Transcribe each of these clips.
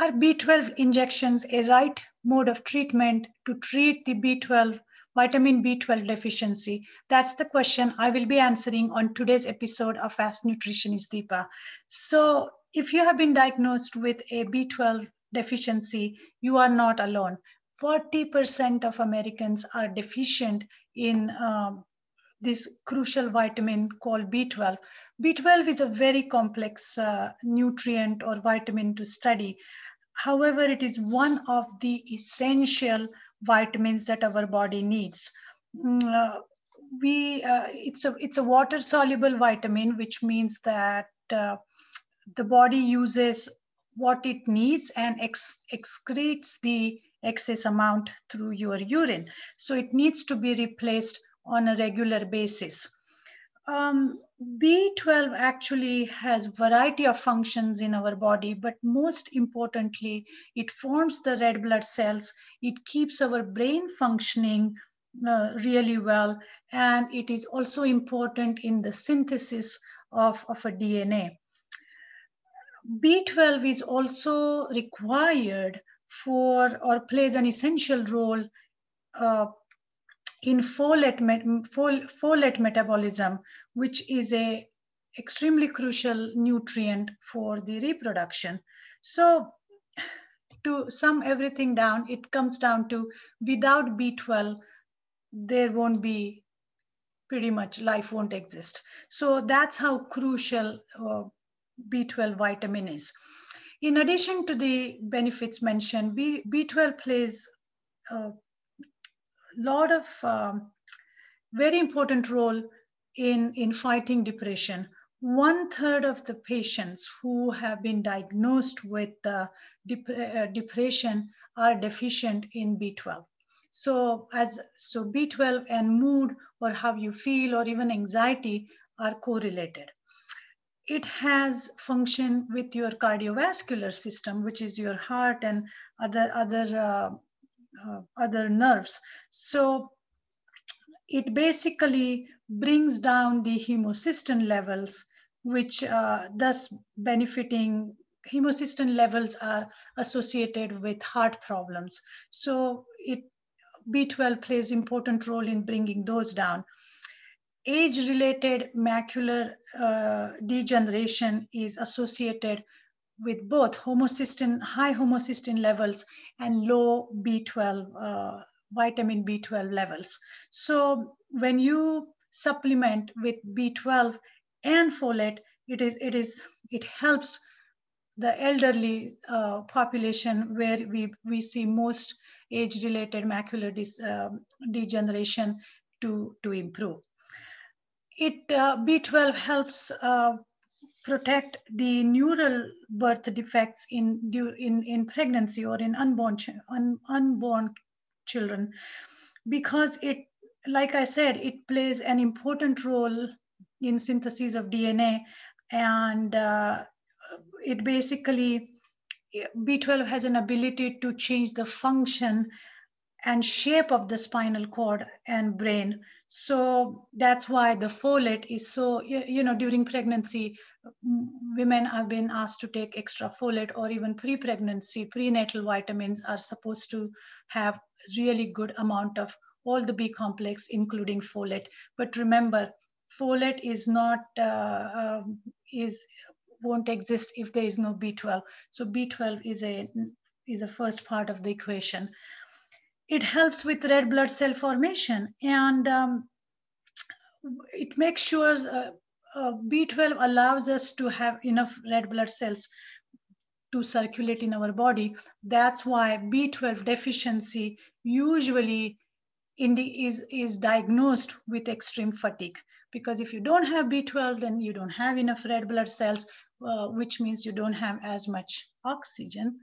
Are B12 injections a right mode of treatment to treat the B12 vitamin B12 deficiency? That's the question I will be answering on today's episode of Ask Nutritionist Deepa. So, if you have been diagnosed with a B12 deficiency, you are not alone. 40% of Americans are deficient in um, this crucial vitamin called B12. B12 is a very complex uh, nutrient or vitamin to study. However, it is one of the essential vitamins that our body needs. Mm, uh, we uh, it's a it's a water soluble vitamin, which means that uh, the body uses what it needs and ex- excretes the excess amount through your urine. So it needs to be replaced on a regular basis. Um, B12 actually has variety of functions in our body, but most importantly, it forms the red blood cells. It keeps our brain functioning uh, really well, and it is also important in the synthesis of, of a DNA. B12 is also required for or plays an essential role uh, in folate, folate metabolism, which is a extremely crucial nutrient for the reproduction. So to sum everything down, it comes down to without B12, there won't be pretty much life won't exist. So that's how crucial uh, B12 vitamin is. In addition to the benefits mentioned, B, B12 plays a lot of um, very important role in, in fighting depression. One third of the patients who have been diagnosed with uh, dep uh, depression are deficient in B12. So as so B12 and mood or how you feel or even anxiety are correlated it has function with your cardiovascular system, which is your heart and other other uh, other nerves. So it basically brings down the homocysteine levels, which uh, thus benefiting homocysteine levels are associated with heart problems. So it B12 plays important role in bringing those down age-related macular uh, degeneration is associated with both homocysteine, high homocysteine levels and low B12, uh, vitamin B12 levels. So when you supplement with B12 and folate, it is it is it helps the elderly uh, population where we we see most age-related macular uh, degeneration to to improve it uh, B12 helps uh, protect the neural birth defects in, in, in pregnancy or in unborn, un, unborn children because it, like I said, it plays an important role in synthesis of DNA and uh, it basically, B12 has an ability to change the function and shape of the spinal cord and brain so that's why the folate is so, you know, during pregnancy, women have been asked to take extra folate or even pre-pregnancy, prenatal vitamins are supposed to have really good amount of all the B complex, including folate. But remember, folate is not, uh, um, is won't exist if there is no B12. So B12 is a, is a first part of the equation it helps with red blood cell formation and um, it makes sure uh, uh, B12 allows us to have enough red blood cells to circulate in our body. That's why B12 deficiency usually is, is diagnosed with extreme fatigue. Because if you don't have B12, then you don't have enough red blood cells, uh, which means you don't have as much oxygen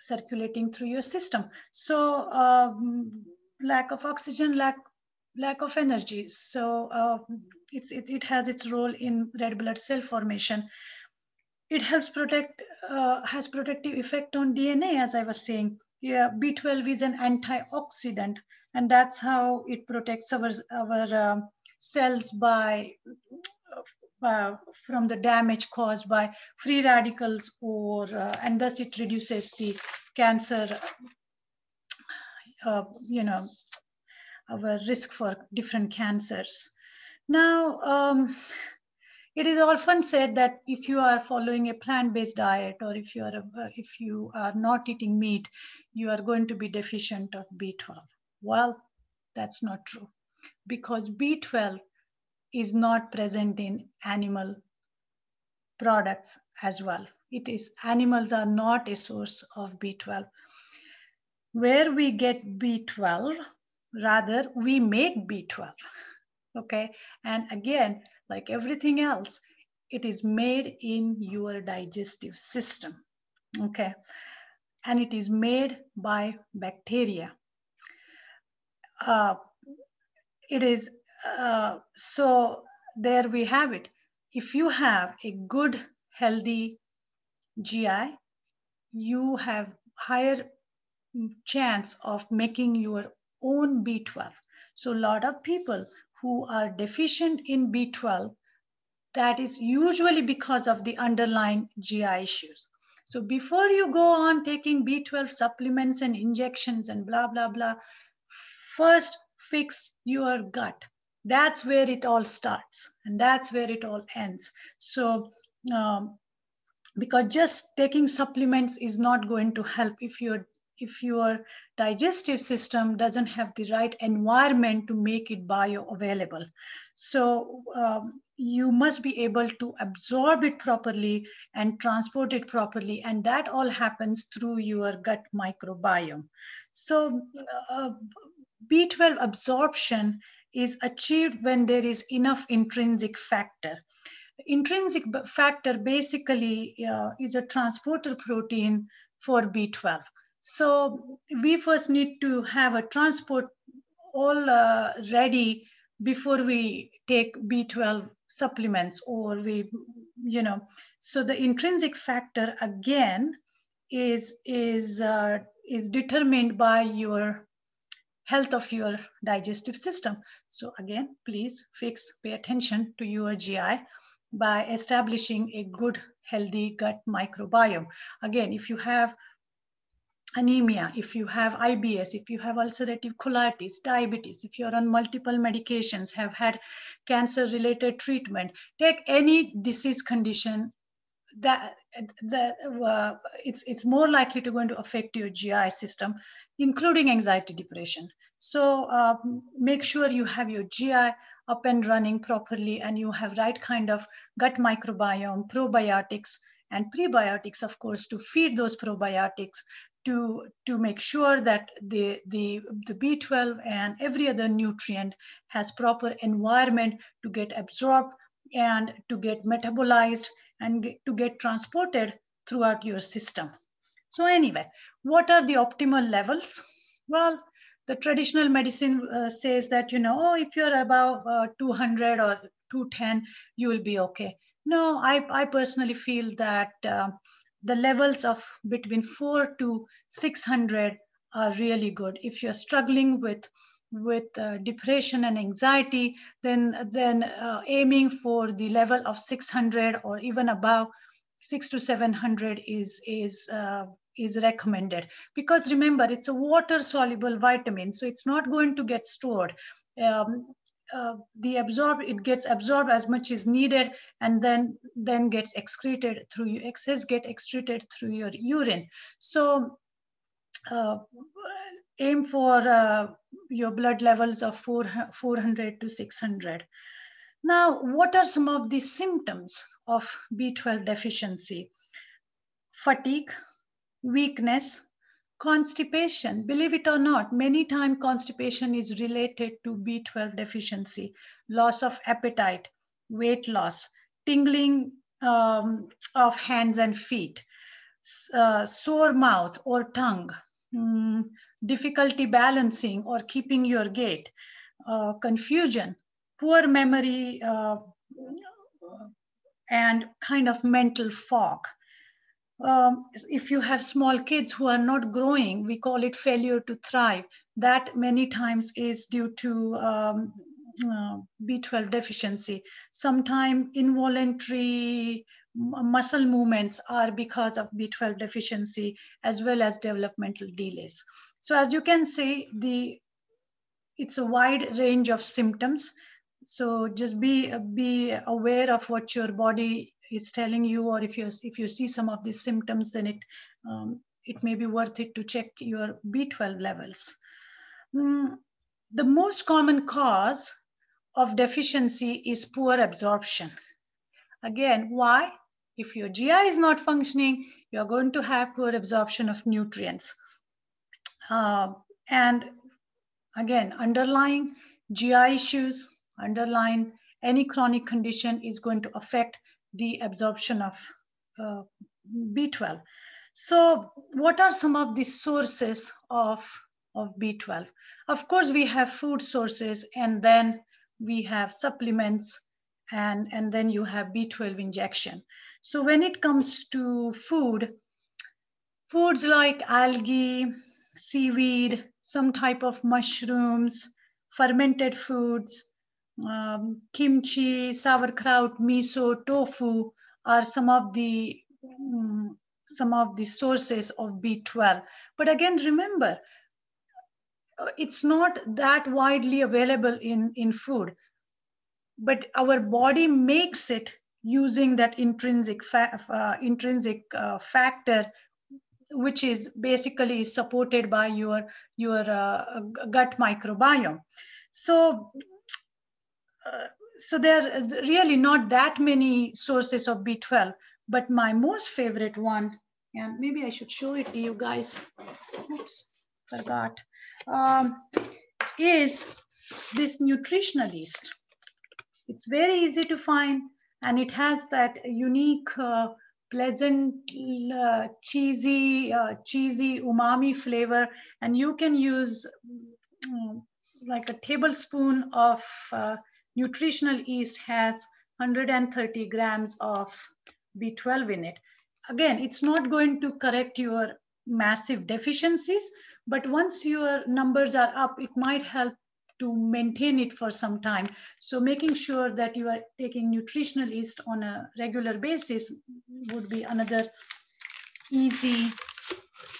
circulating through your system. So um, lack of oxygen, lack, lack of energy. So uh, it's, it, it has its role in red blood cell formation. It helps protect, uh, has protective effect on DNA, as I was saying. Yeah, B12 is an antioxidant, and that's how it protects our, our uh, cells by uh, from the damage caused by free radicals or uh, and thus it reduces the cancer uh, you know our risk for different cancers. Now um, it is often said that if you are following a plant-based diet or if you are a, if you are not eating meat you are going to be deficient of b12 well that's not true because b12 is not present in animal products as well. It is animals are not a source of B12. Where we get B12, rather we make B12. Okay, and again, like everything else, it is made in your digestive system. Okay, and it is made by bacteria. Uh, it is uh, so there we have it. If you have a good, healthy GI, you have higher chance of making your own B12. So a lot of people who are deficient in B12, that is usually because of the underlying GI issues. So before you go on taking B12 supplements and injections and blah, blah, blah, first fix your gut that's where it all starts and that's where it all ends. So um, because just taking supplements is not going to help if your if your digestive system doesn't have the right environment to make it bioavailable. So um, you must be able to absorb it properly and transport it properly and that all happens through your gut microbiome. So uh, b12 absorption is achieved when there is enough intrinsic factor. Intrinsic factor basically uh, is a transporter protein for B12. So we first need to have a transport all uh, ready before we take B12 supplements or we, you know, so the intrinsic factor again is, is, uh, is determined by your health of your digestive system. So again, please fix, pay attention to your GI by establishing a good, healthy gut microbiome. Again, if you have anemia, if you have IBS, if you have ulcerative colitis, diabetes, if you're on multiple medications, have had cancer related treatment, take any disease condition that, that uh, it's, it's more likely to going to affect your GI system including anxiety, depression. So um, make sure you have your GI up and running properly and you have right kind of gut microbiome, probiotics, and prebiotics, of course, to feed those probiotics to, to make sure that the, the, the B12 and every other nutrient has proper environment to get absorbed and to get metabolized and get, to get transported throughout your system. So anyway, what are the optimal levels? Well, the traditional medicine uh, says that, you know, oh, if you're above uh, 200 or 210, you will be okay. No, I, I personally feel that uh, the levels of between four to 600 are really good. If you're struggling with with uh, depression and anxiety, then then uh, aiming for the level of 600 or even above six to 700 is is uh, is recommended. Because remember it's a water soluble vitamin so it's not going to get stored. Um, uh, the absorb it gets absorbed as much as needed and then then gets excreted through your excess get excreted through your urine. So uh, aim for uh, your blood levels of 4, 400 to 600 now what are some of the symptoms of b12 deficiency? Fatigue weakness, constipation. Believe it or not, many times constipation is related to B12 deficiency, loss of appetite, weight loss, tingling um, of hands and feet, uh, sore mouth or tongue, um, difficulty balancing or keeping your gait, uh, confusion, poor memory, uh, and kind of mental fog um, if you have small kids who are not growing, we call it failure to thrive. That many times is due to um, uh, B12 deficiency. Sometimes involuntary muscle movements are because of B12 deficiency as well as developmental delays. So as you can see, the it's a wide range of symptoms. So just be be aware of what your body is telling you, or if you if you see some of these symptoms, then it um, it may be worth it to check your B12 levels. Mm, the most common cause of deficiency is poor absorption. Again, why? If your GI is not functioning, you're going to have poor absorption of nutrients. Uh, and again, underlying GI issues, underlying any chronic condition is going to affect the absorption of uh, B12. So what are some of the sources of, of B12? Of course, we have food sources and then we have supplements and, and then you have B12 injection. So when it comes to food, foods like algae, seaweed, some type of mushrooms, fermented foods, um, kimchi, sauerkraut, miso, tofu are some of the um, some of the sources of B12. But again, remember, uh, it's not that widely available in, in food, but our body makes it using that intrinsic fa uh, intrinsic uh, factor which is basically supported by your your uh, gut microbiome. So uh, so there are really not that many sources of b12 but my most favorite one and maybe i should show it to you guys. Oops forgot. Um, is this nutritional yeast. It's very easy to find and it has that unique, uh, pleasant, uh, cheesy, uh, cheesy umami flavor. And you can use um, like a tablespoon of uh, nutritional yeast has 130 grams of B12 in it. Again, it's not going to correct your massive deficiencies, but once your numbers are up, it might help to maintain it for some time. So making sure that you are taking nutritional yeast on a regular basis would be another easy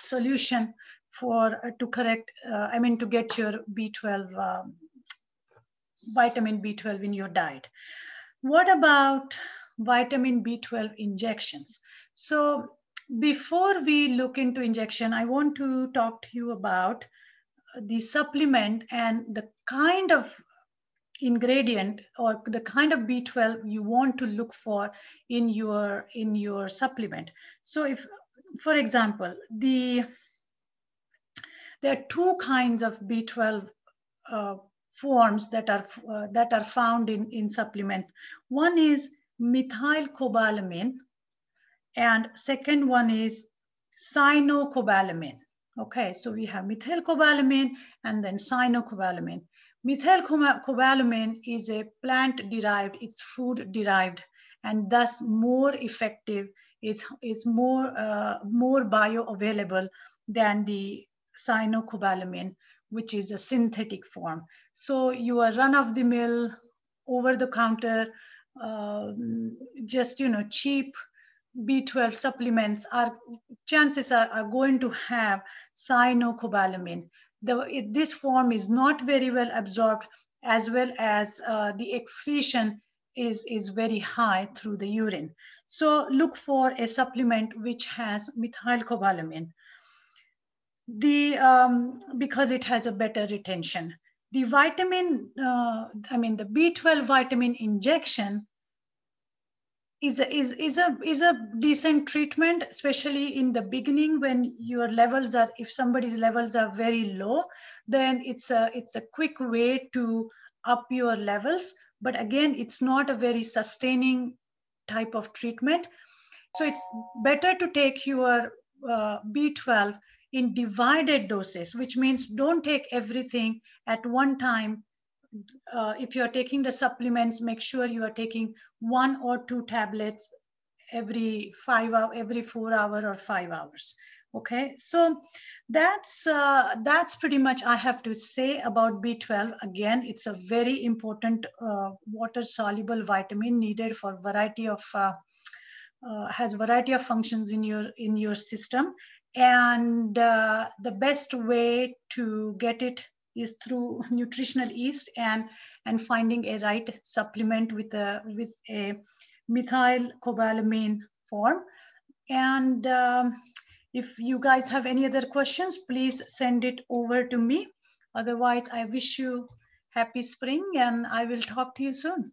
solution for uh, to correct, uh, I mean, to get your B12, um, vitamin B12 in your diet. What about vitamin B12 injections? So before we look into injection, I want to talk to you about the supplement and the kind of ingredient or the kind of B12 you want to look for in your in your supplement. So if, for example, the there are two kinds of B12 uh, forms that are uh, that are found in in supplement. One is methylcobalamin, and second one is cyanocobalamin. Okay, so we have methylcobalamin and then cyanocobalamin. Methylcobalamin is a plant derived, it's food derived, and thus more effective, it's, it's more, uh, more bioavailable than the cyanocobalamin, which is a synthetic form. So you are run of the mill, over the counter, uh, just, you know, cheap B12 supplements are chances are, are going to have cyanocobalamin. The, this form is not very well absorbed as well as uh, the excretion is, is very high through the urine. So look for a supplement which has methylcobalamin. The, um, because it has a better retention. The vitamin, uh, I mean the B12 vitamin injection is a, is is a is a decent treatment especially in the beginning when your levels are if somebody's levels are very low then it's a it's a quick way to up your levels. But again it's not a very sustaining type of treatment. So it's better to take your uh, b12 in divided doses which means don't take everything at one time uh, if you're taking the supplements, make sure you are taking one or two tablets every five hour, every four hour or five hours. Okay, so that's uh, that's pretty much I have to say about B12. Again, it's a very important uh, water soluble vitamin needed for variety of uh, uh, has variety of functions in your in your system, and uh, the best way to get it is through nutritional yeast and and finding a right supplement with a with a methyl cobalamin form and um, if you guys have any other questions, please send it over to me. Otherwise, I wish you happy spring and I will talk to you soon.